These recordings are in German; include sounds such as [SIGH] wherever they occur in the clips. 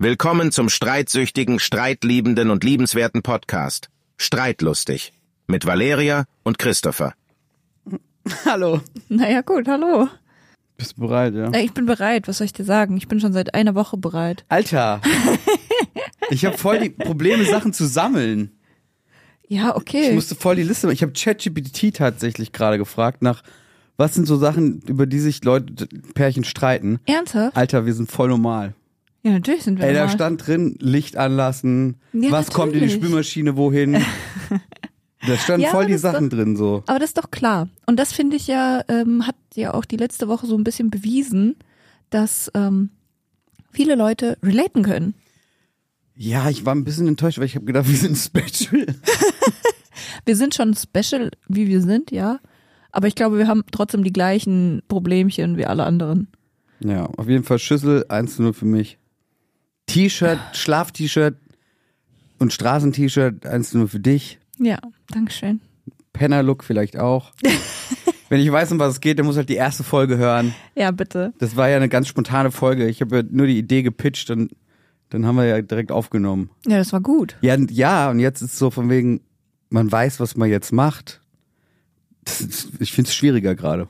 Willkommen zum streitsüchtigen, streitliebenden und liebenswerten Podcast. Streitlustig. Mit Valeria und Christopher. Hallo. Naja, gut, hallo. Bist du bereit, ja? Äh, Ich bin bereit, was soll ich dir sagen? Ich bin schon seit einer Woche bereit. Alter. [LAUGHS] Ich habe voll die Probleme, Sachen zu sammeln. Ja, okay. Ich musste voll die Liste machen. Ich habe ChatGPT tatsächlich gerade gefragt nach, was sind so Sachen, über die sich Leute, Pärchen streiten. Ernsthaft? Alter, wir sind voll normal. Ja, natürlich sind wir Ey, da normal. stand drin, Licht anlassen, Ja, was kommt in die natürlich. Spülmaschine, wohin. [LAUGHS] Da standen Ja, voll die das ist Sachen drin so. Aber das ist doch klar. Und das finde ich ja, ähm, hat ja auch die letzte Woche so ein bisschen bewiesen, dass ähm, viele Leute relaten können. Ja, ich war ein bisschen enttäuscht, weil ich habe gedacht, wir sind special. [LAUGHS] [LAUGHS] Wir sind schon special, wie wir sind, ja. Aber ich glaube, wir haben trotzdem die gleichen Problemchen wie alle anderen. Ja, auf jeden Fall Schüssel 1 zu 0 für mich. T-Shirt, Schlaf-T-Shirt und Straßen-T-Shirt 1 zu 0 für dich. Ja, Dankeschön. Penner-Look vielleicht auch. [LAUGHS] Wenn ich weiß, um was es geht, dann muss halt die erste Folge hören. Ja, bitte. Das war ja eine ganz spontane Folge. Ich habe ja nur die Idee gepitcht und dann haben wir ja direkt aufgenommen. Ja, das war gut. Ja, und- ja, und jetzt ist es so von wegen, man weiß, was man jetzt macht. Das ist, ich finde es schwieriger gerade,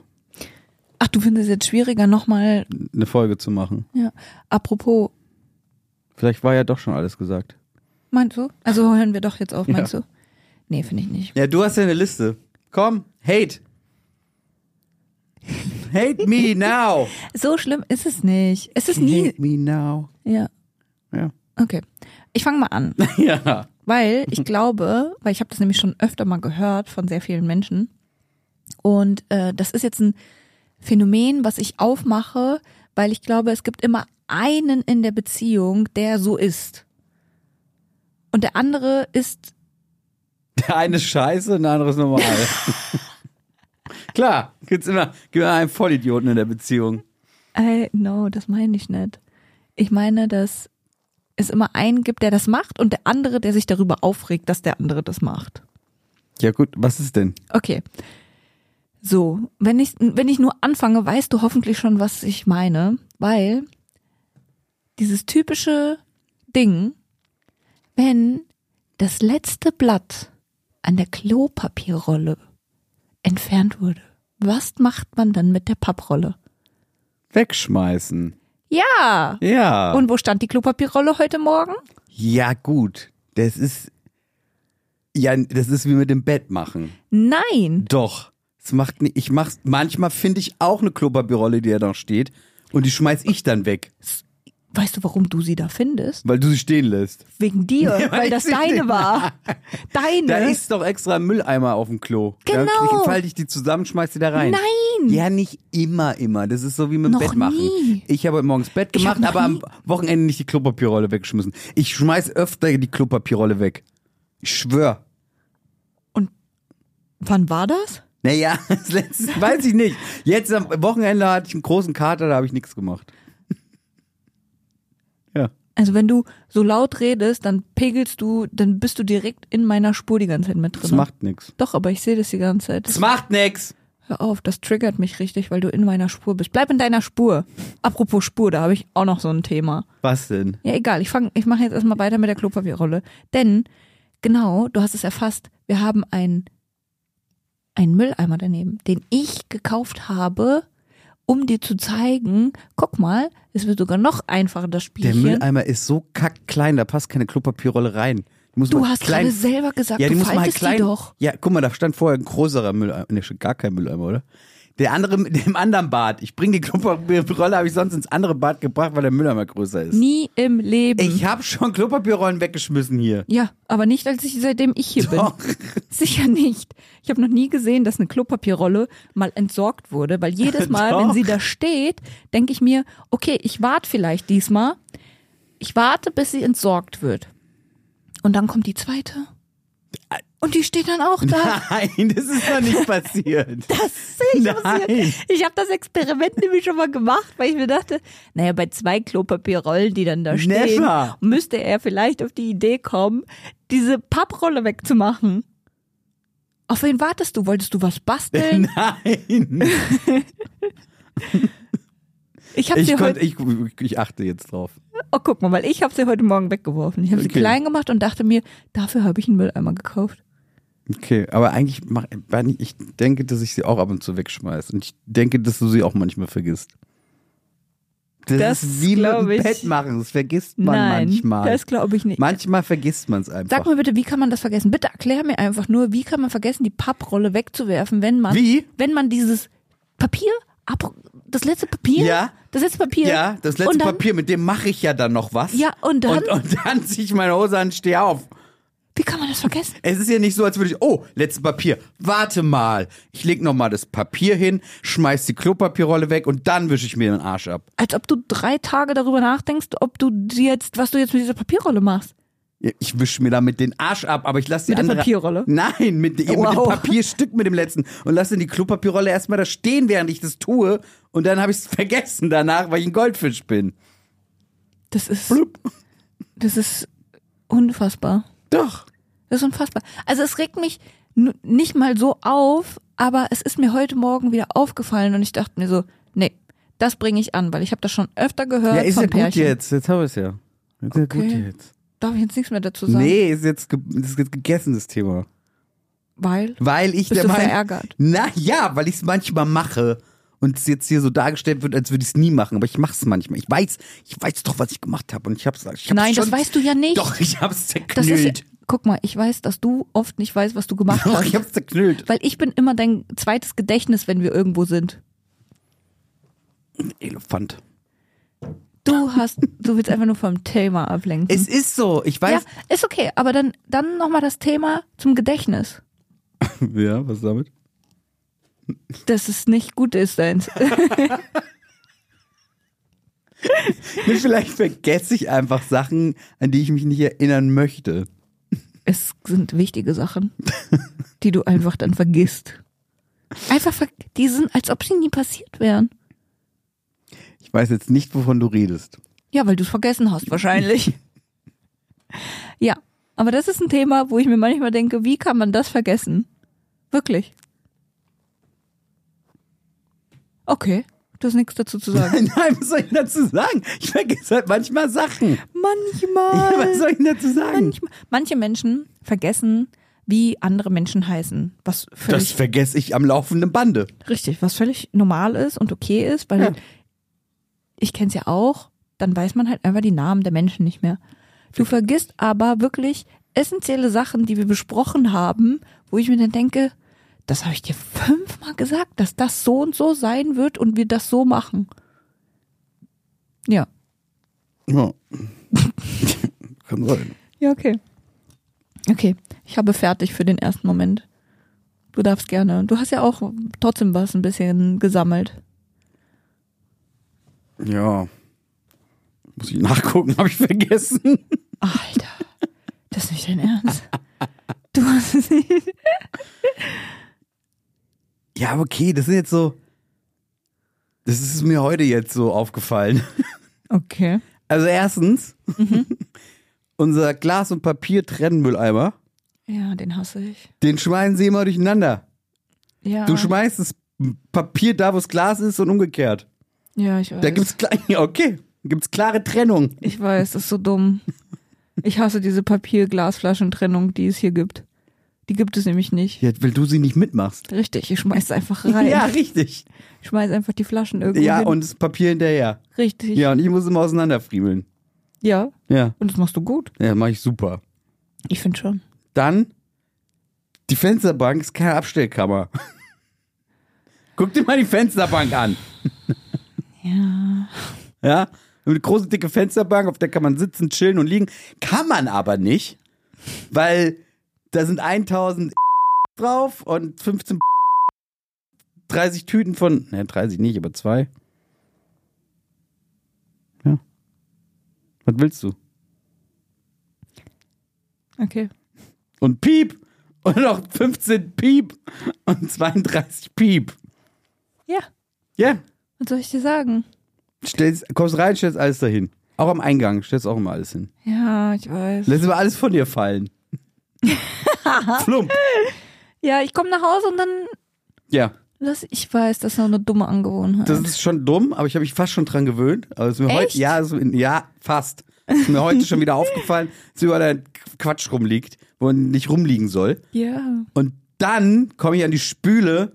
Ach, du findest es jetzt schwieriger, nochmal, eine Folge zu machen. ja. Apropos, Vielleicht war ja doch schon alles gesagt. meinst du? Also hören wir doch jetzt auf, meinst du? Nee, finde ich nicht. Ja, du hast ja eine Liste. Komm, hate. Hate me [LAUGHS] now. So schlimm ist es nicht. Es ist nie. Hate me now. Ja, Ja. okay. Ich fange mal an, [LAUGHS] Ja. weil ich glaube, weil ich habe das nämlich schon öfter mal gehört von sehr vielen Menschen. Und äh, das ist jetzt ein Phänomen, was ich aufmache, weil ich glaube, es gibt immer einen in der Beziehung, der so ist. Und der andere ist Der eine ist scheiße und der andere ist normal. [LAUGHS] Klar, gibt's immer, gibt immer einen Vollidioten in der Beziehung. Äh, no, das meine ich nicht. Ich meine, dass es immer einen gibt, der das macht und der andere, der sich darüber aufregt, dass der andere das macht. Ja gut, was ist denn? Okay. So, wenn ich, wenn ich nur anfange, weißt du hoffentlich schon, was ich meine, weil dieses typische Ding, wenn das letzte Blatt an der Klopapierrolle entfernt wurde, was macht man dann mit der Papprolle? Wegschmeißen. Ja! Ja. Und wo stand die Klopapierrolle heute Morgen? ja gut, das ist ja, das ist wie mit dem Bett machen. Nein. Doch. Es macht ni- ich mach's manchmal finde ich auch eine Klopapierrolle, die da noch steht und die schmeiß ich dann weg, Weißt du, warum du sie da findest? weil du sie stehen lässt. Wegen dir, [LAUGHS] Ja, weil weil das sie deine war. Deine. Da ist doch extra ein Mülleimer auf dem Klo. Genau. Da falte ich die zusammen, schmeiß die da rein. Nein. Ja, nicht immer, immer. Das ist so wie mit dem Noch Bett machen. nie. Ich habe heute morgens Bett gemacht, aber am Wochenende nicht die Klopapierrolle weggeschmissen. Ich schmeiß öfter die Klopapierrolle weg. Ich schwör. Und wann war das? Naja, [LAUGHS] das letzte, weiß ich nicht. Jetzt am Wochenende hatte ich einen großen Kater, da habe ich nichts gemacht. Also wenn du so laut redest, dann pegelst du, dann bist du direkt in meiner Spur die ganze Zeit mit drin. Das macht nichts. Doch, aber ich sehe das die ganze Zeit. Das macht nichts. Hör auf, das triggert mich richtig, weil du in meiner Spur bist. Bleib in deiner Spur. Apropos Spur, da habe ich auch noch so ein Thema. Was denn? Ja, egal, ich fange ich mache jetzt erstmal weiter mit der Klopapierrolle. Denn, genau, du hast es erfasst, wir haben einen, einen Mülleimer daneben, den ich gekauft habe, um dir zu zeigen, guck mal, es wird sogar noch einfacher, das Der Spielchen. Mülleimer ist so kackklein, da passt keine Klopapierrolle rein. Du hast klein, gerade selber gesagt, Ja, du halt faltest klein. die doch. Ja, guck mal, da stand vorher ein größerer Mülleimer. Ne, gar kein Mülleimer, oder? Der andere mit dem anderen Bad. Ich bringe die Klopapierrolle, habe ich sonst ins andere Bad gebracht, weil der Mülleimer größer ist. Nie im Leben. Ich habe schon Klopapierrollen weggeschmissen hier. ja, aber nicht, als ich seitdem ich hier Doch. bin. [LAUGHS] Sicher nicht. Ich habe noch nie gesehen, dass eine Klopapierrolle mal entsorgt wurde, weil jedes [LAUGHS] Mal, wenn sie da steht, denke ich mir, okay, ich warte vielleicht diesmal. Ich warte, bis sie entsorgt wird. Und dann kommt die zweite. Und die steht dann auch da. Nein, das ist noch nicht passiert. [LAUGHS] Das ist nicht Nein. passiert. Ich habe das Experiment nämlich schon mal gemacht, weil ich mir dachte, naja, bei zwei Klopapierrollen, die dann da stehen, Never. müsste er vielleicht auf die Idee kommen, diese Papprolle wegzumachen. Auf wen wartest du? Wolltest du was basteln? [LAUGHS] Nein. [LAUGHS] Ich habe Ich, dir konnt, heute. ich, ich achte jetzt drauf. Oh, guck mal, weil ich habe sie heute Morgen weggeworfen. Ich habe sie Okay. klein gemacht und dachte mir, dafür habe ich einen Mülleimer gekauft. Okay, aber eigentlich mach, ich denke, dass ich sie auch ab und zu wegschmeiße. Und ich denke, dass du sie auch manchmal vergisst. Das, Das wie mit dem ich. Bett machen. Das vergisst man Nein, manchmal. das glaube ich nicht. manchmal vergisst man es einfach. Sag mal bitte, wie kann man das vergessen? Bitte erklär mir einfach nur, wie kann man vergessen, die Papprolle wegzuwerfen, wenn man, Wie? wenn man dieses Papier, ab, das letzte Papier, Ja. das letzte Papier, ja, das letzte dann, Papier, mit dem mache ich ja dann noch was. Ja, und dann? Und, und dann ziehe ich meine Hose an und stehe auf. Wie kann man das vergessen? Es ist ja nicht so, als würde ich, oh, letztes Papier. Warte mal. Ich leg noch mal das Papier hin, schmeiß die Klopapierrolle weg und dann wische ich mir den Arsch ab. Als ob du drei Tage darüber nachdenkst, ob du jetzt, was du jetzt mit dieser Papierrolle machst. Ja, Ich wische mir damit den Arsch ab, aber ich lasse die Mit der andere Papierrolle? Nein, mit, de- mit dem Wow. Papierstück mit dem letzten und lasse die Klopapierrolle erstmal da stehen, während ich das tue und dann habe ich es [LAUGHS] vergessen danach, weil ich ein Goldfisch bin. Das ist, Blub. das ist unfassbar. Doch. Das ist unfassbar. Also es regt mich nicht mal so auf, aber es ist mir heute Morgen wieder aufgefallen und ich dachte mir so, nee, das bringe ich an, weil ich habe das schon öfter gehört Ja, ist ja gut jetzt. Jetzt habe ich es ja. Ist ja gut Okay. jetzt. Darf ich jetzt nichts mehr dazu sagen? Nee, ist jetzt, ist jetzt gegessen, das Thema. Weil? Weil ich Bist der du Meinung- verärgert? Na ja, weil ich es manchmal mache und es jetzt hier so dargestellt wird, als würde ich es nie machen, aber ich mache es manchmal. Ich weiß, ich weiß doch, was ich gemacht habe und ich hab's, ich hab's Nein, schon, das weißt du ja nicht. Doch, ich hab's Das zerknüllt. ist ja, guck mal, ich weiß, dass du oft nicht weißt, was du gemacht [LAUGHS] Doch, hast. ich hab's zerknüllt. Weil ich bin immer dein zweites Gedächtnis, wenn wir irgendwo sind. Elefant. Du hast, du willst einfach nur vom Thema ablenken. Es ist so, ich ja, weiß. ist okay, aber dann, dann nochmal das Thema zum Gedächtnis. [LAUGHS] Ja, was damit? Dass es nicht gut ist, deins. [LAUGHS] Vielleicht vergesse ich einfach Sachen, an die ich mich nicht erinnern möchte. Es sind wichtige Sachen, [LAUGHS] die du einfach dann vergisst. Einfach, ver die sind, als ob sie nie passiert wären. Ich weiß jetzt nicht, wovon du redest. Ja, weil du es vergessen hast, wahrscheinlich. [LAUGHS] ja, aber das ist ein Thema, wo ich mir manchmal denke, wie kann man das vergessen? Wirklich. Okay, du hast nichts dazu zu sagen. [LAUGHS] Nein, was soll ich dazu sagen? Ich vergesse halt manchmal Sachen. Manchmal. Ja, was soll ich dazu sagen? manchmal. Manche Menschen vergessen, wie andere Menschen heißen. Was Das völlig vergesse ich am laufenden Bande. richtig, was völlig normal ist und okay ist, weil Ja. ich kenne es ja auch, dann weiß man halt einfach die Namen der Menschen nicht mehr. Du vergisst aber wirklich essentielle Sachen, die wir besprochen haben, wo ich mir dann denke, das habe ich dir fünfmal gesagt, dass das so und so sein wird und wir das so machen. Ja. Ja. [LAUGHS] Kann sein. Ja, okay. Okay, ich habe fertig für den ersten Moment. Du darfst gerne. Du hast ja auch trotzdem was ein bisschen gesammelt. Ja. Muss ich nachgucken, [LAUGHS] habe ich vergessen. Alter, das ist nicht dein Ernst. Du hast es [LAUGHS] nicht. Ja, okay, das sind jetzt so. Das ist mir heute jetzt so aufgefallen. [LAUGHS] Okay. Also erstens, [LAUGHS] unser Glas- und Papier-Trennmülleimer, Ja, den hasse ich. den schmeißen sie immer durcheinander. Ja. Du schmeißt das Papier da, wo das Glas ist und umgekehrt. Ja, ich weiß. Da gibt's klar, [LAUGHS] ja, okay, gibt's klare Trennung. ich weiß, das ist so dumm. Ich hasse diese Papier-Glasflaschentrennung, die es hier gibt. Die gibt es nämlich nicht. Ja, weil du sie nicht mitmachst. Richtig, ich schmeiß einfach [LAUGHS] rein. Ja, richtig. Ich schmeiß einfach die Flaschen irgendwo Ja, hin. und das Papier hinterher. Richtig. Ja, und ich muss immer auseinanderfriemeln. ja. Ja, Und das machst du gut. ja, mach ich super. Ich finde schon. Dann, die Fensterbank ist keine Abstellkammer. [LAUGHS] Guck dir mal die Fensterbank an. [LAUGHS] Ja. Ja, eine große dicke Fensterbank, auf der kann man sitzen, chillen und liegen. Kann man aber nicht, weil da sind 1000 [LAUGHS] drauf und 15 30 [LAUGHS] Tüten von, ne, 30 nicht, aber zwei. Ja. Was willst du? Okay. Und Piep und noch 15 Piep und 32 Piep. Ja. Ja, Was soll ich dir sagen? stellst, kommst rein, stellst alles dahin. Auch am Eingang stellst auch immer alles hin. Ja, ich weiß. Lässt immer alles von dir fallen. [LAUGHS] [LAUGHS] Plump. Ja, ich komme nach Hause und dann Ja. Das, ich weiß, das ist noch eine dumme Angewohnheit. Das ist schon dumm, aber ich habe mich fast schon dran gewöhnt. Aber es ist mir Echt? heute, ja, ist, ja, fast. Es ist mir heute schon wieder [LAUGHS] aufgefallen, dass überall ein Quatsch rumliegt, wo er nicht rumliegen soll. ja. Und dann komme ich an die Spüle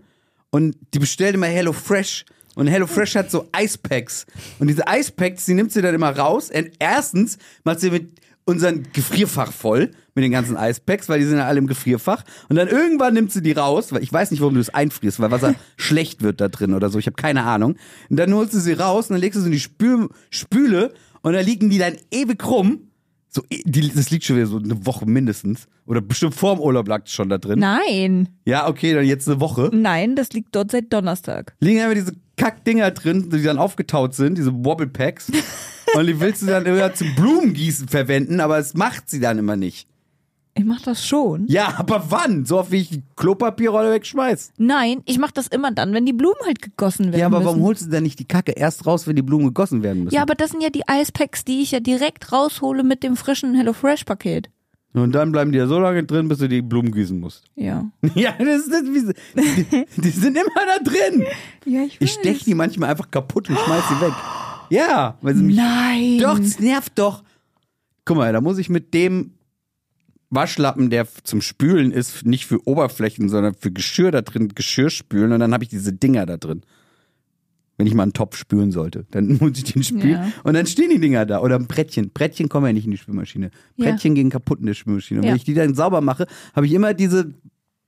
und die bestellt immer Hello Fresh. Und Hello Fresh hat so Eispacks. Und diese Eispacks, die nimmt sie dann immer raus. Und erstens macht sie mit unseren Gefrierfach voll mit den ganzen Eispacks, weil die sind ja alle im Gefrierfach. Und dann irgendwann nimmt sie die raus, weil ich weiß nicht, warum du das einfrierst, weil Wasser [LAUGHS] schlecht wird da drin oder so. Ich habe keine Ahnung. Und dann holst du sie raus und dann legst du sie in die Spül Spüle und dann liegen die dann ewig rum. So, die, das liegt schon wieder so eine Woche mindestens. Oder bestimmt vorm Urlaub lag es schon da drin. Nein, Ja, okay, dann jetzt eine Woche. nein, das liegt dort seit Donnerstag. Liegen einfach diese Kackdinger drin, die dann aufgetaut sind, diese Wobble-Packs. [LAUGHS] Und die willst du dann immer zum Blumengießen verwenden, aber es macht sie dann immer nicht. Ich mach das schon. Ja, aber wann? So oft wie ich die Klopapierrolle wegschmeiß. Nein, ich mach das immer dann, wenn die Blumen halt gegossen werden Ja, aber müssen. warum holst du denn nicht die Kacke erst raus, wenn die Blumen gegossen werden müssen? Ja, aber das sind ja die Eispacks, die ich ja direkt raushole mit dem frischen HelloFresh-Paket. Und dann bleiben die ja so lange drin, bis du die Blumen gießen musst. Ja. [LAUGHS] Ja, das ist, das, wie, die, die sind immer da drin. Ja, ich Ich stech die manchmal einfach kaputt und schmeiß sie weg. Ja, weil sie mich Nein. Doch, das nervt doch. Guck mal, da muss ich mit dem Waschlappen, der zum Spülen ist, nicht für Oberflächen, sondern für Geschirr da drin, Geschirr spülen und dann habe ich diese Dinger da drin. Wenn ich mal einen Topf spülen sollte, dann [LAUGHS] muss ich den spülen Ja. und dann stehen die Dinger da. Oder ein Brettchen. Brettchen kommen ja nicht in die Spülmaschine. Ja. Brettchen gehen kaputt in der Spülmaschine. Und Ja. wenn ich die dann sauber mache, habe ich immer diese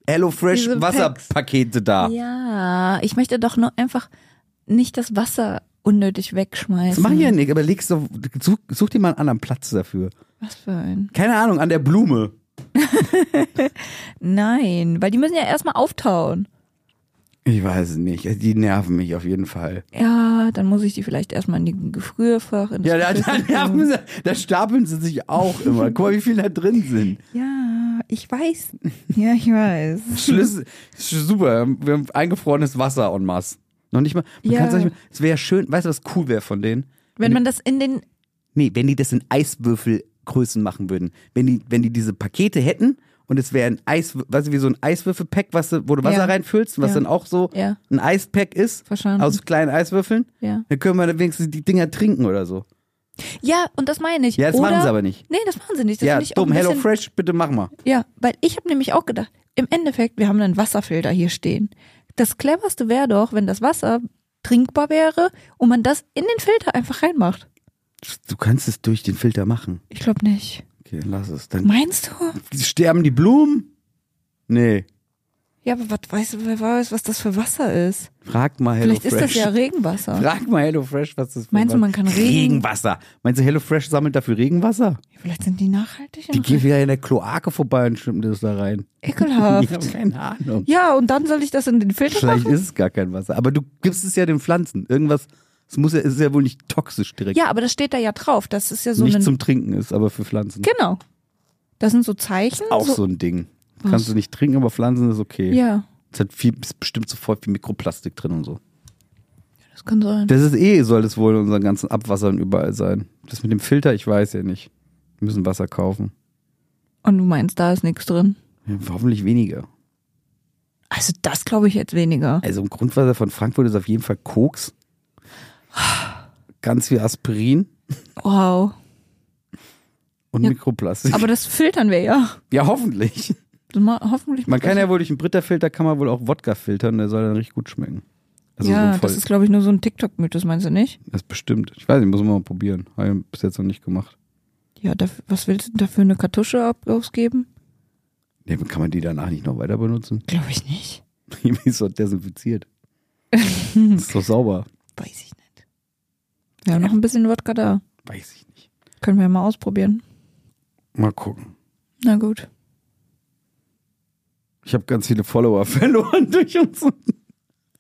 HelloFresh. Wasserpakete da. Ja, ich möchte doch nur einfach nicht das Wasser unnötig wegschmeißen. Das mache ich ja nicht, aber legst du, such, such dir mal einen anderen Platz dafür. Was für ein? Keine Ahnung, an der Blume. [LAUGHS] Nein, weil die müssen ja erstmal auftauen. Ich weiß es nicht. Die nerven mich auf jeden Fall. Ja, dann muss ich die vielleicht erstmal in die Gefrierfach. In Ja, da, nerven sie, da stapeln sie sich auch immer. Guck mal, wie viele da drin sind. Ja, ich weiß. Ja, ich weiß. Schlüssel, ist super. Wir haben eingefrorenes Wasser en masse. Noch nicht mal. Man Ja. kann's nicht mal. Es wäre schön. Weißt du, was cool wäre von denen? Wenn man das in den Nee, wenn die das in Eiswürfelgrößen machen würden. Wenn die, wenn die diese Pakete hätten und es wäre ein Eis, weißt du, wie so ein Eiswürfelpack, was du, wo du Wasser Ja. reinfüllst, was Ja. dann auch so Ja. ein Eispack ist. Verstanden. Aus kleinen Eiswürfeln. Ja. Dann können wir dann wenigstens die Dinger trinken oder so. Ja, und das meine ich. Ja, das Oder, machen sie aber nicht. Nee, das machen sie nicht. Das ja, dumm. Hello Fresh, bitte mach mal. Ja, weil ich habe nämlich auch gedacht, im Endeffekt, wir haben einen Wasserfilter hier stehen. Das cleverste wäre doch, wenn das Wasser trinkbar wäre und man das in den Filter einfach reinmacht. Du kannst es durch den Filter machen. Ich glaube nicht. Okay, lass es. Dann Meinst du? sterben die Blumen? Nee. Ja, aber was weiß, wer weiß, was das für Wasser ist? Frag mal Hello Vielleicht ist Fresh. das ja Regenwasser. Frag mal Hello Fresh, was das für Meinst du, man kann Regen- Regenwasser. Meinst du, Hello Fresh sammelt dafür Regenwasser? Vielleicht sind die nachhaltig Die gehen wieder in der Kloake vorbei und schwimmen das da rein. ekelhaft. [LAUGHS] Ich habe keine Ahnung. Ja, und dann soll ich das in den Filter Vielleicht machen? ist es gar kein Wasser. Aber du gibst es ja den Pflanzen. Irgendwas, es muss ja, es ist ja wohl nicht toxisch direkt. Ja, aber das steht da ja drauf. Das ist ja so nicht zum Trinken ist, aber für Pflanzen. Genau. Das sind so Zeichen. Auch so ein Ding. Kannst du nicht trinken, aber Pflanzen ist okay. Ja, Es hat viel, ist bestimmt so voll viel Mikroplastik drin und so. das kann sein. Das ist eh, soll es wohl in unseren ganzen Abwassern überall sein. Das mit dem Filter, ich weiß ja nicht. Wir müssen Wasser kaufen. Und du meinst, da ist nichts drin? Ja, hoffentlich weniger. Also das glaube ich jetzt weniger. Also im Grundwasser von Frankfurt ist auf jeden Fall Koks. Ganz viel Aspirin Wow. und Ja. Mikroplastik. Aber das filtern wir ja. ja, hoffentlich. Das ma- Hoffentlich. Man kann ja wohl durch einen Brita-Filter kann man wohl auch Wodka filtern, der soll dann richtig gut schmecken. Also ja, so das ist glaube ich nur so ein TikTok-Mythos, meinst du nicht? das ist bestimmt. Ich weiß nicht, muss man mal probieren. Habe ich bis jetzt noch nicht gemacht. Ja, daf- was willst du dafür eine Kartusche ausgeben? Nee, kann man die danach nicht noch weiter benutzen? Glaube ich nicht. [LAUGHS] Wie ist doch desinfiziert? [LAUGHS] ist doch sauber. Weiß ich nicht. Wir haben noch ein bisschen Wodka da. Weiß ich nicht. Können wir mal ausprobieren. Mal gucken. Na gut. Ich habe ganz viele Follower [LAUGHS] verloren durch unseren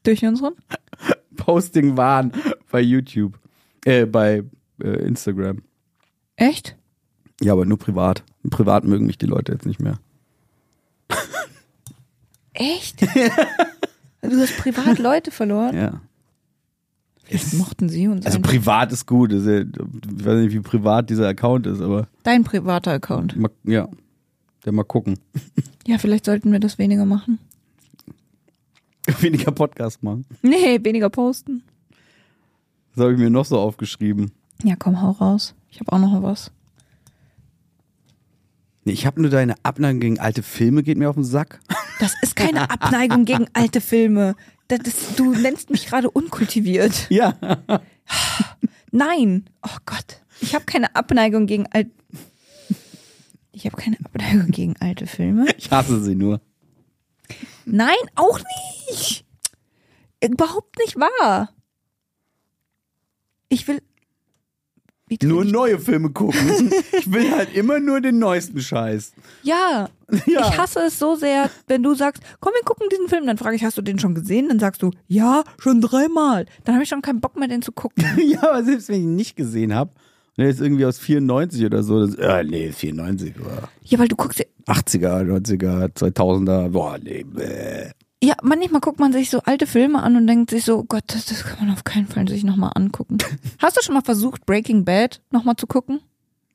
Durch unseren? [LAUGHS] Posting-Wahn bei YouTube. Äh, bei äh, Instagram. Echt? Ja, aber nur privat. Privat mögen mich die Leute jetzt nicht mehr. Echt? [LAUGHS] du hast privat Leute verloren? Ja. Vielleicht mochten sie uns Also privat ist gut. Also, ich weiß nicht, wie privat dieser Account ist, aber Dein privater Account. ja. Der mal gucken. Ja, vielleicht sollten wir das weniger machen. [LAUGHS] Weniger Podcast machen. Nee, weniger posten. Das habe ich mir noch so aufgeschrieben. Ja, komm, hau raus. Ich habe auch noch was. Nee, ich habe nur deine Abneigung gegen alte Filme, geht mir auf den Sack. Das ist keine Abneigung gegen alte Filme. Das ist, du nennst mich gerade unkultiviert. [LAUGHS] Ja. Nein. Oh Gott. Ich habe keine Abneigung gegen alte. Ich habe keine Abneigung gegen alte Filme. [LAUGHS] Ich hasse sie nur. Nein, auch nicht. Überhaupt nicht wahr. Ich will. Nur neue Filme gucken. [LAUGHS] Ich will halt immer nur den neuesten Scheiß. Ja. Ja. Ich hasse es so sehr, wenn du sagst, komm, wir gucken diesen Film. Dann frage ich, hast du den schon gesehen? Dann sagst du, ja, schon dreimal. Dann habe ich schon keinen Bock mehr, den zu gucken. [LAUGHS] Ja, aber selbst wenn ich ihn nicht gesehen habe, der ist irgendwie aus 94 oder so. Das, äh, nee, 94 oder Ja, weil du guckst, 80er, 90er, 2000er. Boah, nee. Bäh. ja, manchmal guckt man sich so alte Filme an und denkt sich so, Gott, das, das kann man auf keinen Fall sich nochmal angucken. [LAUGHS] Hast du schon mal versucht, Breaking Bad nochmal zu gucken?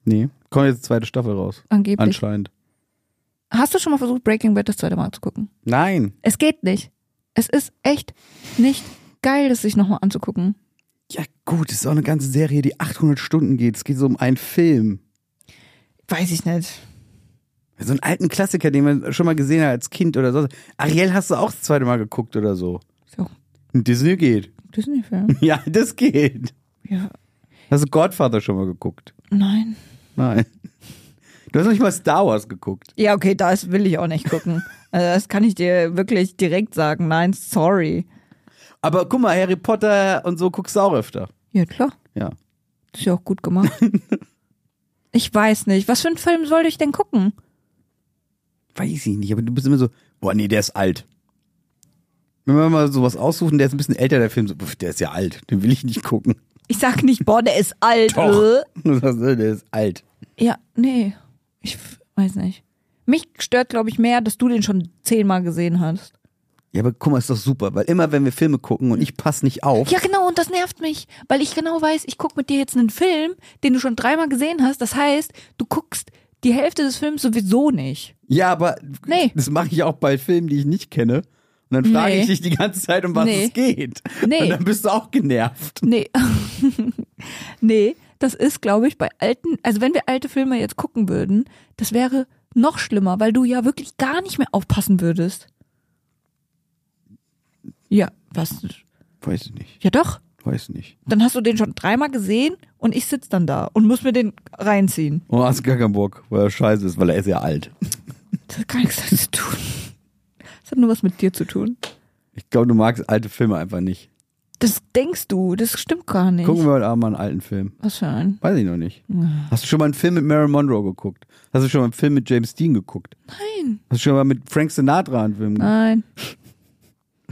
Nee, kommt jetzt die zweite Staffel raus. Angeblich. Anscheinend. Hast du schon mal versucht, Breaking Bad das zweite Mal zu gucken? Nein. Es geht nicht. Es ist echt nicht geil, das sich nochmal anzugucken. Ja, gut, es ist auch eine ganze Serie, die 800 Stunden geht. Es geht so um einen Film. Weiß ich nicht. So einen alten Klassiker, den man schon mal gesehen hat als Kind oder so. Ariel hast du auch das zweite Mal geguckt oder so. So, Disney geht. Disney-Film. [LAUGHS] Ja, das geht. Ja, Hast du Godfather schon mal geguckt? nein. Nein. Du hast noch nicht mal Star Wars geguckt. Ja, okay, das will ich auch nicht gucken. [LAUGHS] Also das kann ich dir wirklich direkt sagen. Nein, sorry. Aber guck mal, Harry Potter und so guckst du auch öfter. Ja, klar. Ja. Das ist ja auch gut gemacht. [LAUGHS] ich weiß nicht. Was für einen Film sollte ich denn gucken? Weiß ich nicht, aber du bist immer so, boah, nee, der ist alt. Wenn wir mal sowas aussuchen, der ist ein bisschen älter, der Film, so, der ist ja alt, den will ich nicht gucken. Ich sag nicht, boah, der ist alt. Doch. äh. [LAUGHS] Du sagst, äh, der ist alt. Ja, nee. Ich weiß nicht. Mich stört, glaube ich, mehr, dass du den schon zehnmal gesehen hast. Ja, aber guck mal, ist doch super, weil immer, wenn wir Filme gucken und ich passe nicht auf, Ja, genau, und das nervt mich, weil ich genau weiß, ich gucke mit dir jetzt einen Film, den du schon dreimal gesehen hast. Das heißt, du guckst die Hälfte des Films sowieso nicht. ja, aber Nee. das mache ich auch bei Filmen, die ich nicht kenne. Und dann frage Nee. ich dich die ganze Zeit, um was Nee. es geht. Nee. Und dann bist du auch genervt. Nee. [LAUGHS] nee, das ist, glaube ich, bei alten, also wenn wir alte Filme jetzt gucken würden, das wäre noch schlimmer, weil du ja wirklich gar nicht mehr aufpassen würdest. Ja, was? Weiß ich nicht, Ja doch. weiß nicht. Dann hast du den schon dreimal gesehen und ich sitz dann da und muss mir den reinziehen. Oh, hast gar keinen Bock, weil er scheiße ist, weil er ist ja alt. Das hat gar nichts damit zu tun. Das hat nur was mit dir zu tun. Ich glaube, du magst alte Filme einfach nicht. Das denkst du, das stimmt gar nicht. Gucken wir heute Abend mal einen alten Film. Was für ein? Weiß ich noch nicht. Hast du schon mal einen Film mit Marilyn Monroe geguckt? Hast du schon mal einen Film mit James Dean geguckt? Nein. Hast du schon mal mit Frank Sinatra einen Film geguckt? Nein.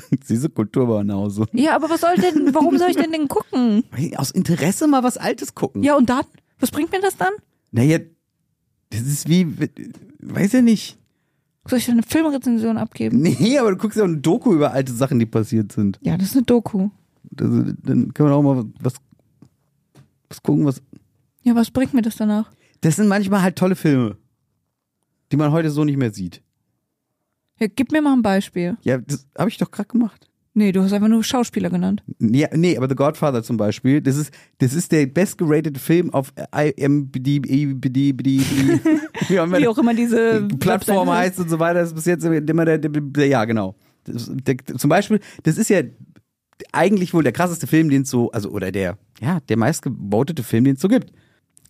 [LAUGHS] Diese Kulturbanause. Ja, aber was soll denn, warum soll ich denn den gucken? Aus Interesse mal was Altes gucken. Ja, und dann? Was bringt mir das dann? Naja, das ist wie, weiß ja nicht. Soll ich da eine Filmrezension abgeben? [LAUGHS] Nee, aber du guckst ja auch eine Doku über alte Sachen, die passiert sind. Ja, das ist eine Doku. Das, dann können wir auch mal was, was gucken, was. Ja, was bringt mir das danach? Das sind manchmal halt tolle Filme, die man heute so nicht mehr sieht. Ja, gib mir mal ein Beispiel. Ja, das habe ich doch gerade gemacht. Nee, du hast einfach nur Schauspieler genannt. Ja, nee, aber The Godfather zum Beispiel, das ist, das ist der bestgeratete Film auf IMDb, wie auch immer Wie auch immer diese die Plattform heißt und so weiter, das ist bis jetzt immer der, ja, genau. Zum Beispiel, das ist ja eigentlich wohl der krasseste Film, den es so, also, oder der, ja, der meistgebotete Film, den es so gibt.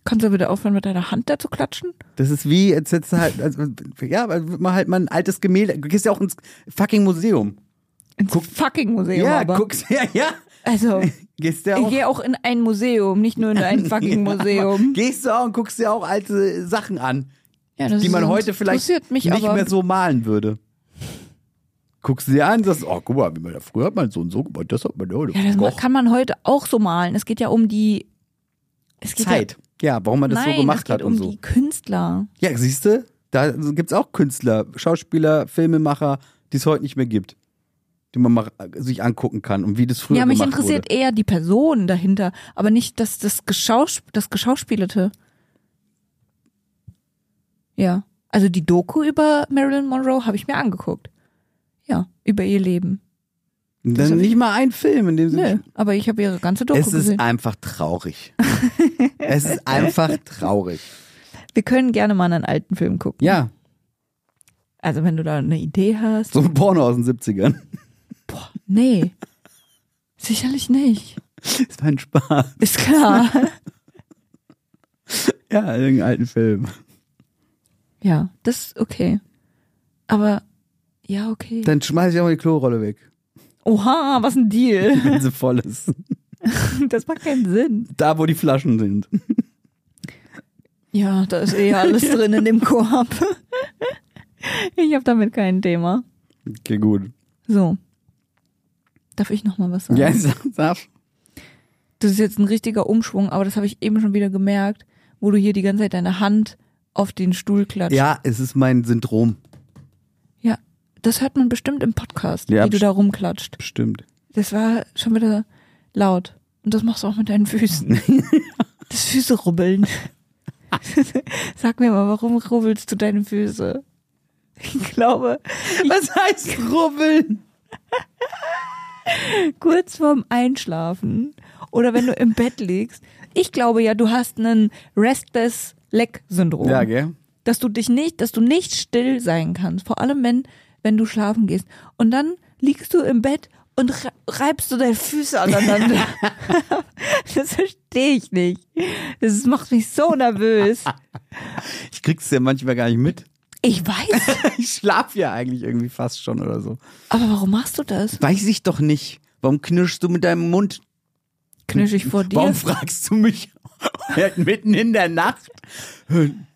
Kannst du bitte aufhören, mit deiner Hand da zu klatschen? Das ist wie, hättest du halt, also, ja, weil mal halt mal ein altes Gemälde, du gehst ja auch ins fucking Museum. Ins fucking Museum ja, aber. guckst, [LAUGHS] ja, ja. Also, [LAUGHS] Gehst ja ich auch. gehe auch in ein Museum, nicht nur in [LAUGHS] ein fucking Ja, Museum. Gehst du auch und guckst dir auch alte Sachen an, Ja, das die man heute vielleicht interessiert mich nicht aber. mehr so malen würde. Guckst du dir an und sagst, oh, guck mal, wie man früher hat man so und so gemacht, das hat man heute. Ja, das kann man heute auch so malen. Es geht ja um die Zeit. Ja, warum man Ja, das Nein, so gemacht es geht hat um und so. die Künstler. Ja, siehst du, da gibt's auch Künstler, Schauspieler, Filmemacher, die es heute nicht mehr gibt. Die man mal sich angucken kann und wie das früher ja, mich gemacht interessiert wurde. eher die Person dahinter, aber nicht das, das, Geschaus das Geschauspielerte. Ja. Also die Doku über Marilyn Monroe habe ich mir angeguckt. Ja, über ihr Leben. Dann nicht mal ein Film, in dem sie Nö, aber ich habe ihre ganze Doku Es ist gesehen. einfach traurig. [LAUGHS] es ist einfach traurig. Wir können gerne mal einen alten Film gucken. Ja, Also wenn du da eine Idee hast. so ein Porno aus den 70ern. Boah, nee. Sicherlich nicht. Das war ein Spaß. Ist klar. [LAUGHS] Ja, irgendeinen alten Film. ja, das ist okay. Aber ja, okay. Dann schmeiß ich auch mal die Klorolle weg, Oha, was ein Deal. wenn sie voll ist. Das macht keinen Sinn. Da, wo die Flaschen sind. Ja, da ist eh alles [LAUGHS] drin in dem Korb. Ich habe damit kein Thema. Okay, gut. So. Darf ich noch mal was sagen? Ja, sag, sag. Das ist jetzt ein richtiger Umschwung, aber das habe ich eben schon wieder gemerkt, wo du hier die ganze Zeit deine Hand auf den Stuhl klatscht. Ja, es ist mein Syndrom. Das hört man bestimmt im Podcast, Ja, wie du da rumklatscht. Bestimmt. Das war schon wieder laut. Und das machst du auch mit deinen Füßen. [LAUGHS] Das Füße rubbeln. [LAUGHS] Sag mir mal, warum rubbelst du deine Füße? Ich glaube, Was heißt rubbeln? kurz vorm Einschlafen oder wenn du im Bett liegst. Ich glaube ja, du hast einen Restless Leg Syndrom. Ja, gell? dass du dich nicht, dass du nicht still sein kannst, vor allem wenn, wenn du schlafen gehst. Und dann liegst du im Bett und re- reibst du deine Füße aneinander. [LAUGHS] [LAUGHS] das verstehe ich nicht. Das macht mich so nervös. [LAUGHS] Ich krieg's ja manchmal gar nicht mit. Ich weiß, Ich schlaf ja eigentlich irgendwie fast schon oder so. aber warum machst du das? Weiß ich doch nicht. Warum knirschst du mit deinem Mund? Knirsch ich vor dir? Warum fragst du mich halt mitten in der Nacht?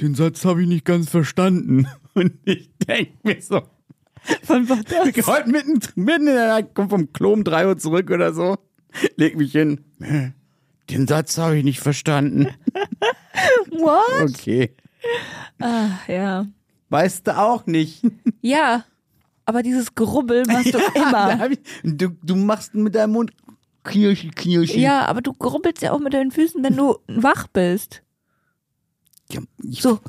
Den Satz habe ich nicht ganz verstanden. Und ich denke mir so, [LAUGHS] Wann war das? heute mitten, mitten in der Nacht, komm vom Klo um drei Uhr zurück oder so, leg mich hin. Den Satz habe ich nicht verstanden. [LAUGHS] What? Okay. Ah, ja. Weißt du auch nicht. [LAUGHS] Ja, aber dieses Gerubbel machst du Da immer. ich, du, du machst mit deinem Mund Knirschi, Knirschi. Ja, aber du gerubbelst ja auch mit deinen Füßen, wenn du wach bist. Ja, ich, So.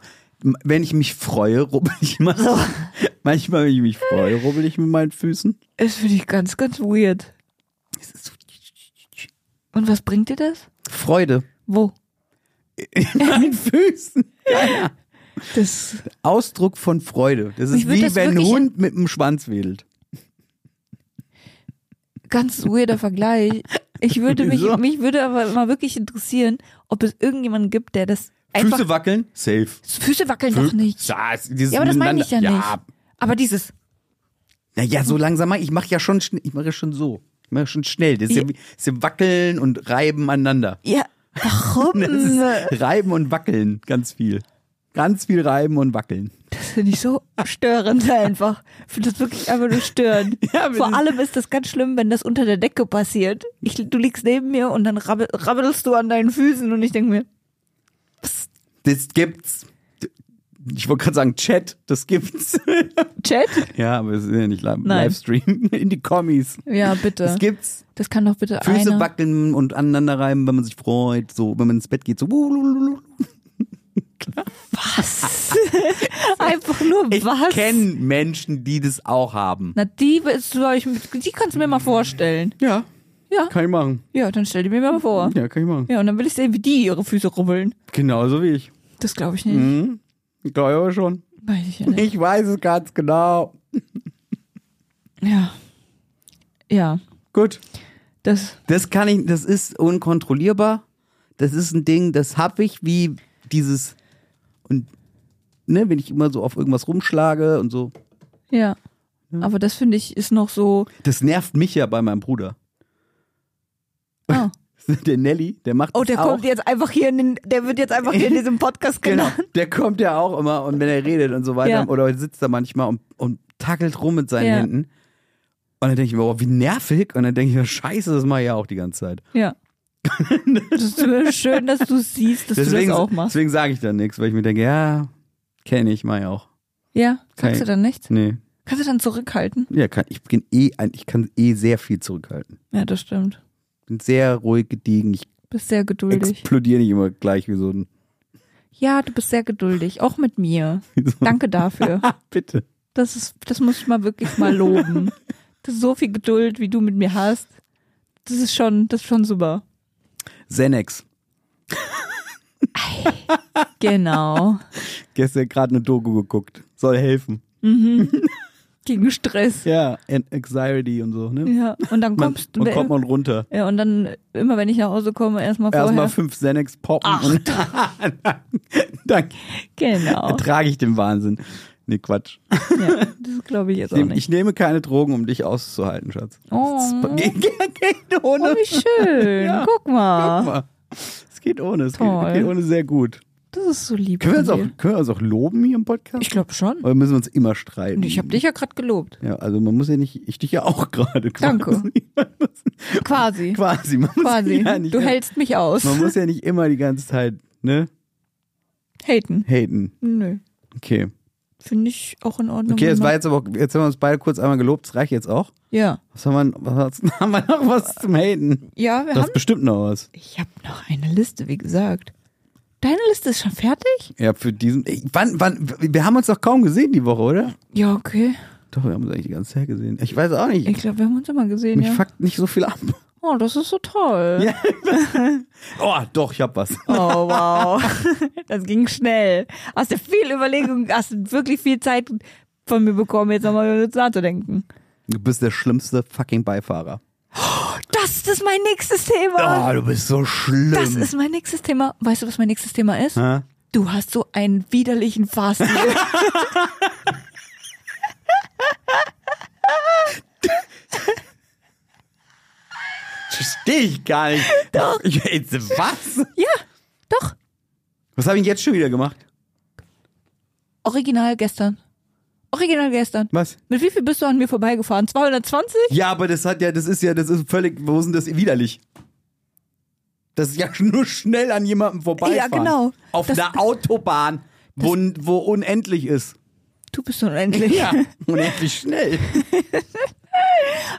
Wenn ich mich freue, rubbel ich mal. So. [LAUGHS] Manchmal, wenn ich mich freue, rubbel ich mit meinen Füßen. Das finde ich ganz, ganz weird. Es ist so Und was bringt dir das? Freude. Wo? In [LAUGHS] meinen Füßen. Das Ausdruck von Freude. Das ist wie wenn ein Hund mit dem Schwanz wedelt. ganz weirder Vergleich. Ich würde mich, mich würde aber mal wirklich interessieren, ob es irgendjemanden gibt, der das einfach. Füße wackeln? Safe. Füße wackeln doch nicht. Ja, Ja, aber das meine ich ja Miteinander- nicht. Aber dieses, Naja, so langsam mach ich. Mache ja schon, ich mache ja schon so. Ich mache schon schnell. Das ist ja, Ja. ist ja wackeln und reiben aneinander. ja, warum? [LAUGHS] Reiben und wackeln, ganz viel. Ganz viel reiben und wackeln. Das finde ich so störend einfach. Ich finde das wirklich einfach nur störend. [LAUGHS] Ja, Vor allem ist das ganz schlimm, wenn das unter der Decke passiert. Ich, du liegst neben mir und dann rabbel, rabbelst du an deinen Füßen und ich denke mir, Das gibt's. Ich wollte gerade sagen Chat, das gibt's. [LAUGHS] Chat? ja, aber es ist ja nicht li Nein. Livestream. [LAUGHS] In die Kommis. Ja, bitte. Das gibt's. Das kann doch bitte Füße einer. wackeln und aneinander reiben, wenn man sich freut. So, wenn man ins Bett geht, so. Was? [LAUGHS] Einfach nur Ich was? kenne Menschen, die das auch haben. Na, die, euch, die kannst du mir mal vorstellen. Ja, Ja. kann ich machen. Ja, dann stell die mir mal vor. Ja, kann ich machen. Ja, und dann will ich sehen, wie die ihre Füße rubbeln. Genauso wie ich. Das glaube ich nicht. Mhm. Glaube ich aber schon. Weiß ich ja nicht. Ich weiß es ganz genau. [LAUGHS] Ja. Ja. Gut. Das, Das kann ich, das ist unkontrollierbar. Das ist ein Ding, das hab ich wie dieses und ne, wenn ich immer so auf irgendwas rumschlage und so. ja. Aber das finde ich ist noch so. Das nervt mich ja bei meinem Bruder. Ah. [LAUGHS] Der Nelly, der macht Oh, der auch. kommt jetzt einfach hier in den, der wird jetzt einfach hier in diesem Podcast [LAUGHS] Genau, genannt. der kommt ja auch immer und wenn er redet und so weiter Ja. oder sitzt da manchmal und, und tackelt rum mit seinen Ja. Händen. Und dann denke ich mir, oh, wie nervig. Und dann denke ich mir, scheiße, das mache ich ja auch die ganze Zeit. Ja. Das ist schön, dass du siehst, dass Deswegen, du das auch machst. deswegen sage ich dann nichts, weil ich mir denke, ja, kenne ich, ich auch. Ja, sagst Kann du ich- dann nichts? Nee. Kannst du dann zurückhalten? Ja, kann, ich bin eh, ich kann eh sehr viel zurückhalten. Ja, das stimmt. Bin sehr ruhig gediegen. Ich Bist sehr geduldig. explodiere nicht immer gleich wie so ein. Ja, du bist sehr geduldig, auch mit mir. [LAUGHS] So Danke dafür. [LAUGHS] Bitte. Das ist, das muss ich mal wirklich mal loben. [LAUGHS] So viel Geduld, wie du mit mir hast. Das ist schon, das ist schon super. Xenex. Genau. Gestern gerade eine Doku geguckt. Soll helfen. Gegen Stress. Ja, and Anxiety und so, ne? Ja. Und dann kommst man du. kommt man runter. ja, und dann immer, wenn ich nach Hause komme, erstmal vorher. Erstmal fünf Xanax poppen Ach. und [LAUGHS] dann, dann genau. ertrage ich den Wahnsinn. Nee, Quatsch. [LAUGHS] Ja, das glaube ich jetzt auch Ich, nicht. ich nehme keine Drogen, um dich auszuhalten, Schatz. Oh. Das geht, geht, geht ohne. Oh, wie schön. [LAUGHS] Ja. Guck mal. Guck mal. Es geht ohne. Es geht, geht ohne sehr gut. Das ist so lieb. Können wir, uns auch, können wir uns auch loben hier im Podcast? Ich glaube schon. Oder müssen wir uns immer streiten? Ich habe dich ja gerade gelobt. Ja, also man muss ja nicht, ich dich ja auch [LAUGHS] gerade. Danke. quasi. Quasi. Quasi. Ja nicht, du hältst mich aus. Man muss ja nicht immer die ganze Zeit, ne, Haten. haten. Nö. Okay. Finde ich auch in Ordnung. Okay, das wenn war jetzt aber auch, jetzt haben wir uns beide kurz einmal gelobt, das reicht jetzt auch. Ja. Was haben wir, was [LAUGHS] haben wir noch was zum Haten? Ja, wir Du haben. hast bestimmt noch was. Ich habe noch eine Liste, wie gesagt. Deine Liste ist schon fertig? Ja, für diesen, ey, wann, wann, wir haben uns doch kaum gesehen die Woche, oder? Ja, okay. Doch, wir haben uns eigentlich die ganze Zeit gesehen. Ich weiß auch nicht. Ich glaube, wir haben uns immer gesehen, Mich ja. fuckt nicht so viel ab. Oh, das ist so toll. Ja. [LAUGHS] Oh, doch, ich hab was. Oh, wow. [LAUGHS] Das ging schnell. Hast du viel Überlegung, hast du wirklich viel Zeit von mir bekommen, jetzt nochmal über das nachzudenken. Du bist der schlimmste fucking Beifahrer. Das ist mein nächstes Thema. Oh, du bist so schlimm. Das ist mein nächstes Thema. Weißt du, was mein nächstes Thema ist? Hä? Du hast so einen widerlichen Fahrstil. [LAUGHS] Verstehe ich gar nicht. Doch. Ich, jetzt, was? ja, doch. Was habe ich jetzt schon wieder gemacht? Original gestern. Original gestern. Was? Mit wie viel bist du an mir vorbeigefahren? 220? Ja, aber das hat ja, das ist ja, das ist völlig, wo denn das widerlich? Das ist ja [LAUGHS] nur schnell an jemandem vorbeifahren. Ja, genau. Auf Das- einer Autobahn, wo, wo unendlich ist. Du bist unendlich. Ja, [LAUGHS] unendlich schnell. [LAUGHS]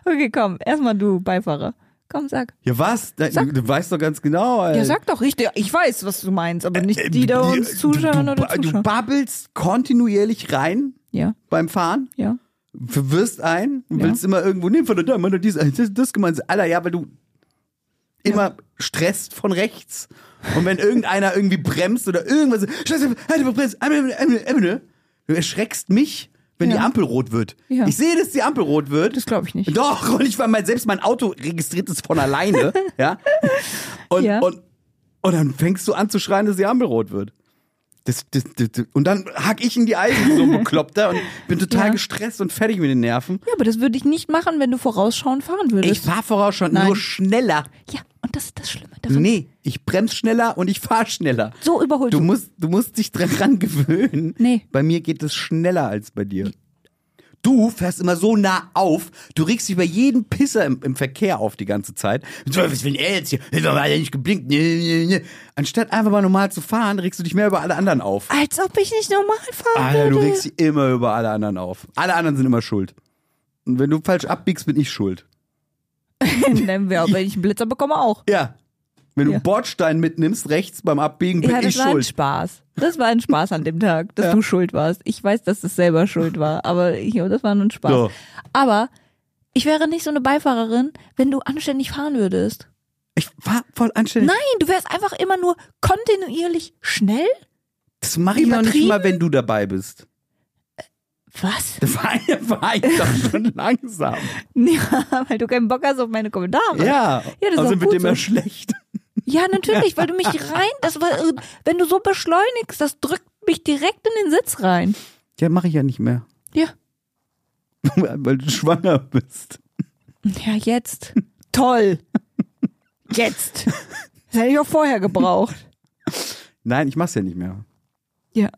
Okay, komm. Erstmal du, Beifahrer. Komm, sag. Ja, was? Sag. Du weißt doch ganz genau. Alter. Ja, sag doch richtig. Ich weiß, was du meinst, aber nicht die, da Äh, uns zuschauen oder du, du zuschauen. babbelst kontinuierlich rein Ja, beim Fahren, ja. verwirrst ein, und Ja. willst immer irgendwo, nee, von da, man, dies, das, das gemeint. Alter, ja, weil du immer stresst von rechts. Und wenn irgendeiner irgendwie bremst oder irgendwas, Scheiße, halt, du erschreckst mich, wenn Ja. die Ampel rot wird. Ja. Ich sehe, dass die Ampel rot wird. Das glaube ich nicht. Doch, [LAUGHS] und ich war mal, selbst mein Auto registriert es von alleine, [LAUGHS] ja. Und, Ja. und, und dann fängst du an zu schreien, dass die Ampel rot wird. Das, das, das, und dann hack ich in die Eisen, so ein [LAUGHS] Bekloppter, und bin total Ja. gestresst und fertig mit den Nerven. Ja, aber das würde ich nicht machen, wenn du vorausschauend fahren würdest. Ich fahr voraus schon Nein. nur schneller. ja, und das ist das Schlimme daran. Nee, ich bremse schneller und ich fahr schneller. So überholt Du du. musst, du musst dich dran [LAUGHS] gewöhnen. Nee. Bei mir geht es schneller als bei dir. Du fährst immer so nah auf, du regst dich über jeden Pisser im, im Verkehr auf die ganze Zeit. Was will er jetzt hier? Hat er nicht geblinkt? Anstatt einfach mal normal zu fahren, regst du dich mehr über alle anderen auf. Als ob ich nicht normal fahren Alter, du würde. regst dich immer über alle anderen auf. Alle anderen sind immer schuld. Und wenn du falsch abbiegst, bin ich schuld. [LAUGHS] Dann wär, wenn ich einen Blitzer bekomme, auch. Ja. Wenn du Ja. einen Bordstein mitnimmst, rechts beim Abbiegen, bin Ja, das ich war ein schuld. Spaß. Das war ein Spaß an dem Tag, dass Ja. du schuld warst. Ich weiß, dass es selber schuld war, aber ich, das war nur ein Spaß. So. Aber ich wäre nicht so eine Beifahrerin, wenn du anständig fahren würdest. Ich war voll anständig. Nein, du wärst einfach immer nur kontinuierlich schnell. Das mache ich noch nicht mal, wenn du dabei bist. Was? Da war, ich- [LAUGHS] war ich doch schon langsam. [LAUGHS] Ja, weil du keinen Bock hast auf meine Kommentare. Ja, Ja, das ist also auch wird gut immer so. schlecht. Ja, natürlich, weil du mich rein, das äh, wenn du so beschleunigst, das drückt mich direkt in den Sitz rein. Ja, mache ich ja nicht mehr. Ja. [LAUGHS] Weil du schwanger bist. Ja, jetzt. Toll. Jetzt. Das hätte ich auch vorher gebraucht. Nein, ich mach's ja nicht mehr. Ja.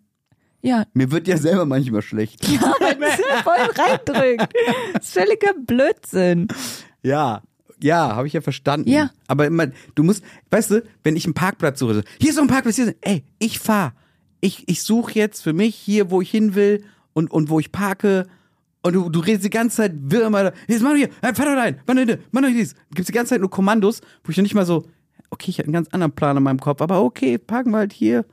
Ja, Mir wird ja selber manchmal schlecht. ja weil ja voll reindrückt. Das ist völliger Blödsinn. Ja, ja, habe ich ja verstanden. Ja. Aber immer, du musst, weißt du, wenn ich einen Parkplatz suche, so, hier ist noch ein Parkplatz, hier ist, ey, ich fahr. Ich, ich suche jetzt für mich hier, wo ich hin will und, und wo ich parke. Und du, du redest die ganze Zeit, wir immer, jetzt mach doch hier, fahr doch rein, mach doch hier, mach doch dies. Gibt's die ganze Zeit nur Kommandos, wo ich noch nicht mal so, okay, ich hatte einen ganz anderen Plan in meinem Kopf, aber okay, parken wir halt hier.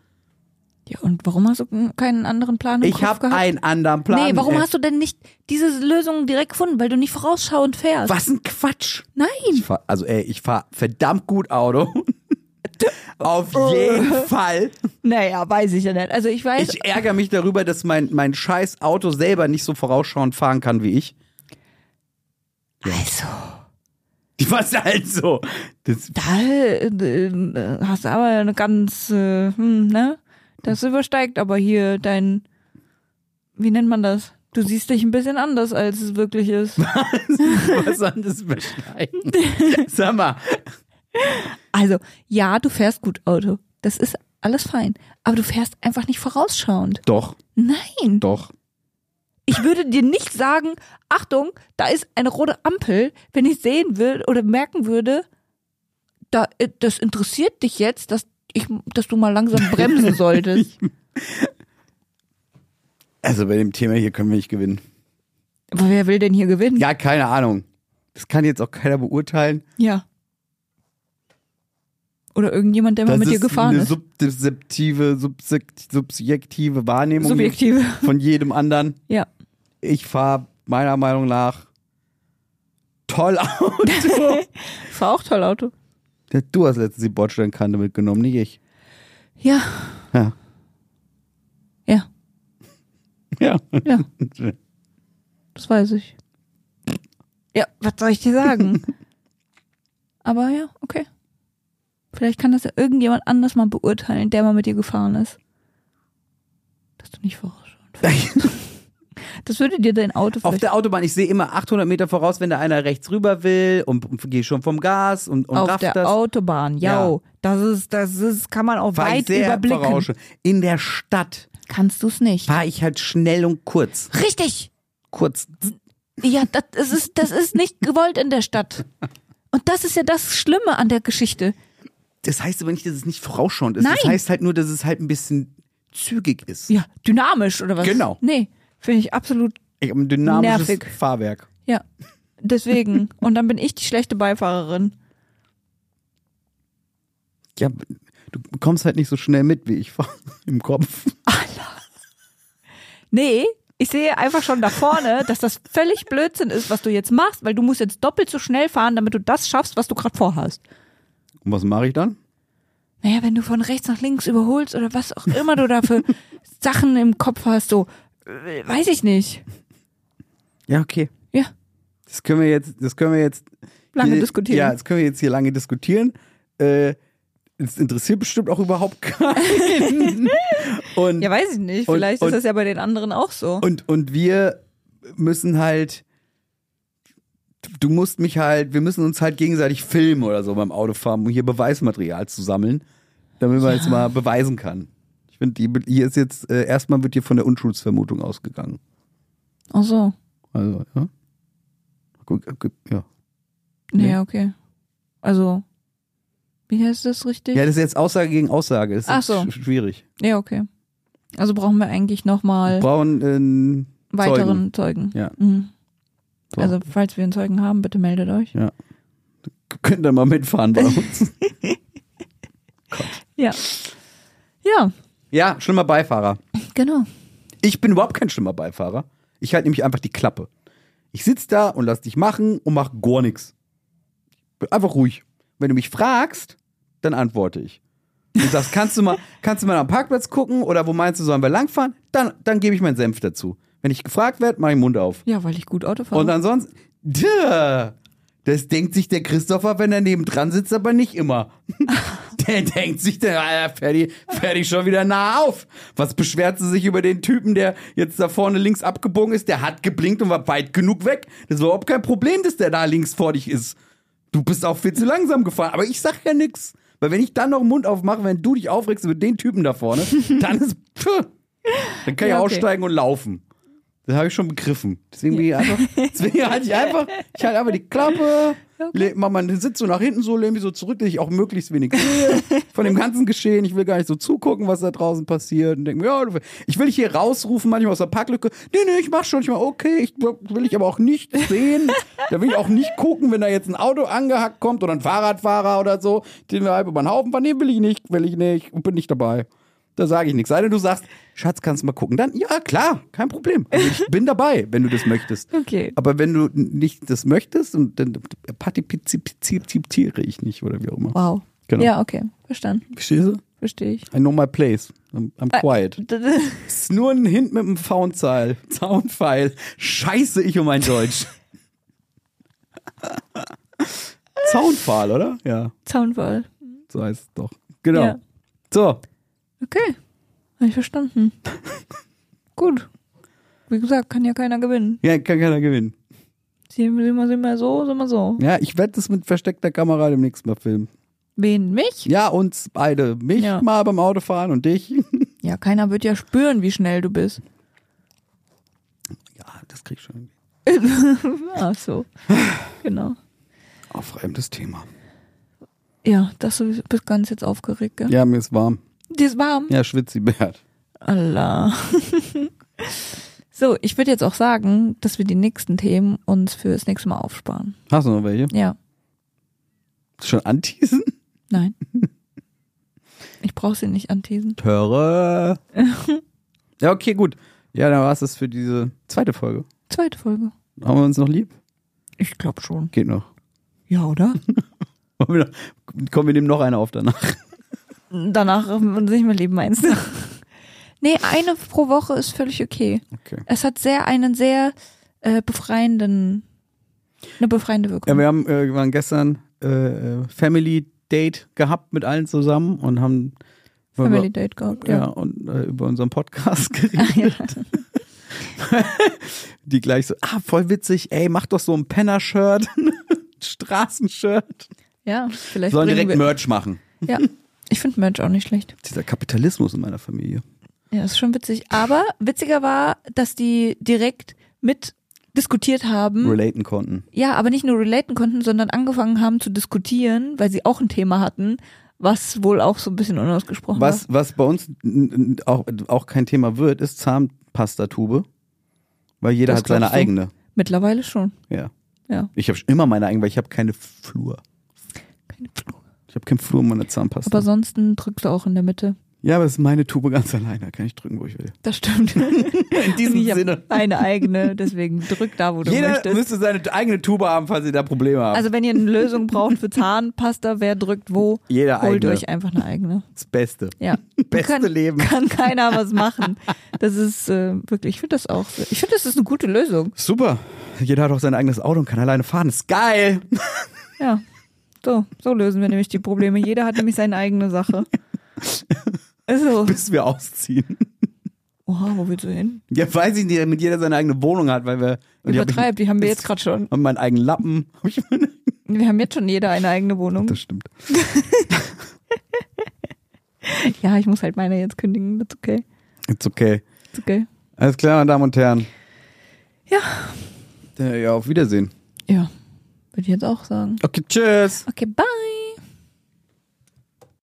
Ja, und warum hast du keinen anderen Plan im Ich Kopf habe einen anderen Plan. Nee, warum Äh, hast du denn nicht diese Lösung direkt gefunden? Weil du nicht vorausschauend fährst. Was ein Quatsch. Nein. Ich fahr, also ey, ich fahre verdammt gut Auto. [LAUGHS] Auf jeden Fall. Naja, weiß ich ja nicht. Also ich weiß. Ich ärgere mich darüber, dass mein, mein scheiß Auto selber nicht so vorausschauend fahren kann wie ich. also, [LAUGHS] Die war halt so. Das, da äh, hast du aber eine ganz, äh, hm, ne? Das übersteigt aber hier dein, wie nennt man das? Du siehst dich ein bisschen anders, als es wirklich ist. [LAUGHS] was soll das beschreiben? [LAUGHS] Sag mal. Also, ja, du fährst gut Auto. Das ist alles fein. Aber du fährst einfach nicht vorausschauend. Doch, Nein. doch. Ich würde dir nicht sagen, Achtung, da ist eine rote Ampel, wenn ich sehen würde oder merken würde, da, äh, das interessiert dich jetzt, dass ich, dass du mal langsam bremsen [LAUGHS] solltest. Also bei dem Thema hier können wir nicht gewinnen. Aber wer will denn hier gewinnen? Ja, keine Ahnung. Das kann jetzt auch keiner beurteilen. Ja. Oder irgendjemand, der mal Das mit dir ist gefahren eine ist. subjektive, subsekt- subjektive Wahrnehmung Subjektive. [LAUGHS] von jedem anderen. Ja. Ich fahre meiner Meinung nach toll [LAUGHS] Auto. Fahr auch toll Auto. Ja, du hast letztens die Bordsteinkante mitgenommen, nicht ich. Ja. Ja. Ja. Ja. Ja. [LAUGHS] Das weiß ich. Ja, was soll ich dir sagen? [LAUGHS] Aber ja, okay. Vielleicht kann das ja irgendjemand anders mal beurteilen, der mal mit dir gefahren ist. Dass du nicht fährst. [LAUGHS] Das würde dir dein Auto Auf der Autobahn, ich sehe immer 800 Meter voraus, wenn da einer rechts rüber will und, und gehe schon vom Gas und, und auf der das. Autobahn, ja. Ja. Das ist, das ist, kann man auch Fahr ich weit sehr überblicken. vorausschau- In der Stadt Kannst du es nicht. fahre ich halt schnell und kurz. Richtig! Kurz. Ja, das ist, das ist nicht gewollt in der Stadt. Und das ist ja das Schlimme an der Geschichte. Das heißt aber nicht, dass es nicht vorausschauend ist. Das Nein. heißt halt nur, dass es halt ein bisschen zügig ist. Ja, dynamisch oder was? Genau. Nee, finde ich absolut, Ich habe ein dynamisches Nervig. Fahrwerk. ja. Deswegen. [LAUGHS] Und dann bin ich die schlechte Beifahrerin. Ja, du kommst halt nicht so schnell mit, wie ich fahre [LAUGHS] im Kopf. Nee, ich sehe einfach schon da vorne, dass das völlig Blödsinn ist, was du jetzt machst, weil du musst jetzt doppelt so schnell fahren, damit du das schaffst, was du gerade vorhast. Und was mache ich dann? Naja, wenn du von rechts nach links überholst oder was auch immer du da für [LAUGHS] Sachen im Kopf hast, so, weiß ich nicht. Ja, okay. Ja, Das können wir jetzt, das können wir jetzt lange hier, diskutieren. Ja, das können wir jetzt hier lange diskutieren. Äh, es interessiert bestimmt auch überhaupt keinen. [LAUGHS] und, Ja, weiß ich nicht. Vielleicht und- ist das ja bei den anderen auch so. und, und wir müssen halt, du musst mich halt, wir müssen uns halt gegenseitig filmen oder so beim Autofahren, um hier Beweismaterial zu sammeln, damit man Ja. jetzt mal beweisen kann. Ich finde, hier ist jetzt, äh, erstmal wird hier von der Unschuldsvermutung ausgegangen. Ach so. Also, ja. Gut, gut, ja. Nee, Nee. okay. Also, wie heißt das richtig? Ja, das ist jetzt Aussage gegen Aussage. Das ist Ach so. sch- schwierig. Ja, okay. Also brauchen wir eigentlich nochmal brauchen äh, einen weiteren Zeugen. Ja. Mhm. So. Also, falls wir einen Zeugen haben, bitte meldet euch. Könnt ihr mal mitfahren bei uns. [LAUGHS] Ja. Ja, ja, schlimmer Beifahrer. genau. Ich bin überhaupt kein schlimmer Beifahrer. Ich halte nämlich einfach die Klappe. Ich sitz da und lass dich machen und mach gar nichts. Einfach ruhig. Wenn du mich fragst, dann antworte ich. Und sagst, kannst du mal, kannst du mal am Parkplatz gucken oder wo meinst du, sollen wir langfahren? Dann, dann gebe ich meinen Senf dazu. Wenn ich gefragt werde, mache ich den Mund auf. Ja, weil ich gut Auto fahre. Und ansonsten, tja, das denkt sich der Christopher, wenn er nebendran sitzt, aber nicht immer. [LAUGHS] der denkt sich, der Alter, Ferdi, Ferdi schon wieder nah auf. Was beschwert sie sich über den Typen, der jetzt da vorne links abgebogen ist? Der hat geblinkt und war weit genug weg. Das war überhaupt kein Problem, dass der da links vor dich ist. Du bist auch viel zu langsam gefahren, aber ich sag ja nix. Weil wenn ich dann noch den Mund aufmache, wenn du dich aufregst über den Typen da vorne, [LAUGHS] dann ist, pff, dann kann ich Ja, okay. aussteigen und laufen. Das habe ich schon begriffen. Deswegen bin ich einfach, deswegen [LAUGHS] halte ich einfach, ich halte einfach die Klappe, le- mach meinen Sitz so nach hinten so, lehne mich so zurück, dass ich auch möglichst wenig sehe [LAUGHS] von dem ganzen Geschehen. Ich will gar nicht so zugucken, was da draußen passiert und denke mir, ja, ich will dich hier rausrufen, manchmal aus der Parklücke. Nee, nee, ich mach schon. Ich mach, okay, ich will ich aber auch nicht sehen. Da will ich auch nicht gucken, wenn da jetzt ein Auto angehackt kommt oder ein Fahrradfahrer oder so, den wir halb über den Haufen fahren. Nee, will ich nicht, will ich nicht und bin nicht dabei. Da sage ich nichts. Sei denn, du sagst, Schatz, kannst du mal gucken. Dann, ja, klar, kein Problem. Also ich bin dabei, wenn du das möchtest. Okay. Aber wenn du nicht das möchtest, dann partizipiere ich nicht oder wie auch immer. Wow. Genau. Ja, okay. Verstanden. Verstehst du? Verstehe ich. I know my place. I'm, I'm quiet. [LAUGHS] D- Es ist nur ein Hint mit einem Soundpfeil. Soundpfeil. Scheiße ich um mein Deutsch. [LAUGHS] Soundpfeil, oder? Ja, Zaunfall. so heißt es doch. Genau. Ja. So, Okay. Habe ich verstanden. [LAUGHS] Gut. Wie gesagt, kann ja keiner gewinnen. ja, kann keiner gewinnen. Sind wir, sind wir so, sind wir so. Ja, ich werde das mit versteckter Kamera demnächst mal filmen. Wen? Mich? Ja, uns beide. Mich Ja. mal beim Autofahren und dich. [LAUGHS] Ja, keiner wird ja spüren, wie schnell du bist. Ja, das krieg ich schon. [LAUGHS] Ach so. Genau. Aufreibendes Thema. Ja, das du bist ganz jetzt aufgeregt, gell? Ja, mir ist warm. Die ist warm. Ja, Schwitzibert. Allah. [LAUGHS] so, ich würde jetzt auch sagen, dass wir die nächsten Themen uns für das nächste Mal aufsparen. Hast du noch welche? Ja. Schon anteasen? Nein. [LAUGHS] Ich brauche sie nicht anteasen. Töre. [LAUGHS] ja, okay, gut. Ja, dann war es das für diese zweite Folge. Zweite Folge. Haben wir uns noch lieb? Ich glaube schon. Geht noch. Ja, oder? Kommen wir nehmen noch eine auf danach. Danach uns nicht mehr leben, meinst du? [LAUGHS] nee, eine pro Woche ist völlig okay. Okay. Es hat sehr einen sehr äh, befreienden, eine befreiende Wirkung. Ja, wir haben äh, wir waren gestern äh, Family Date gehabt mit allen zusammen und haben Family Date gehabt, ja, ja. und äh, über unseren Podcast [LAUGHS] geredet. Ach, [LAUGHS] ja. Die gleich so, ah, voll witzig, ey, mach doch so ein Penner-Shirt, Straßenshirt. ja, vielleicht Sollen direkt wir, Merch machen. Ja, ich finde Merch auch nicht schlecht. Dieser Kapitalismus in meiner Familie. Ja, ist schon witzig. Aber witziger war, dass die direkt mit diskutiert haben. Relaten konnten. Ja, aber nicht nur relaten konnten, sondern angefangen haben zu diskutieren, weil sie auch ein Thema hatten, was wohl auch so ein bisschen unausgesprochen Was, was bei uns auch, auch kein Thema wird, ist Zahnpastatube. Weil jeder Das hat seine eigene. war. Mittlerweile schon. Ja. Ja. Ich habe immer meine eigene, weil ich habe keine Flur. Keine Flur. Ich habe keinen Flur in meiner Zahnpasta. Aber ansonsten drückst du auch in der Mitte. ja, aber es ist meine Tube ganz [LAUGHS] alleine. Kann ich drücken, wo ich will. Das stimmt. [LAUGHS] In diesem ich Sinne. eine eigene, deswegen drück da, wo du Jeder möchtest. müsste seine eigene Tube haben, falls ihr da Probleme habt. Also wenn ihr eine Lösung braucht für [LAUGHS] Zahnpasta, wer drückt wo, Jeder holt eigene. euch einfach eine eigene. das Beste. Ja. Beste kann, Leben. Kann keiner was machen. Das ist äh, wirklich, ich finde das auch, ich finde das ist eine gute Lösung. Super. Jeder hat auch sein eigenes Auto und kann alleine fahren. Das ist geil. Ja. So, so lösen wir nämlich die Probleme. Jeder hat nämlich seine eigene Sache. Also, [LAUGHS] Bis wir ausziehen. oha, wo willst du hin? Ja, weiß ich nicht, damit jeder seine eigene Wohnung hat, weil wir. Übertreibt, die haben wir jetzt gerade schon. Und meinen eigenen Lappen. [LAUGHS] Hab ich meine- Wir haben jetzt schon jeder eine eigene Wohnung. Das stimmt. [LAUGHS] Ja, ich muss halt meine jetzt kündigen. Das ist okay. It's okay. Ist okay. Alles klar, meine Damen und Herren. Ja. Ja, auf Wiedersehen. Ja, würde ich jetzt auch sagen. Okay, tschüss. Okay, bye.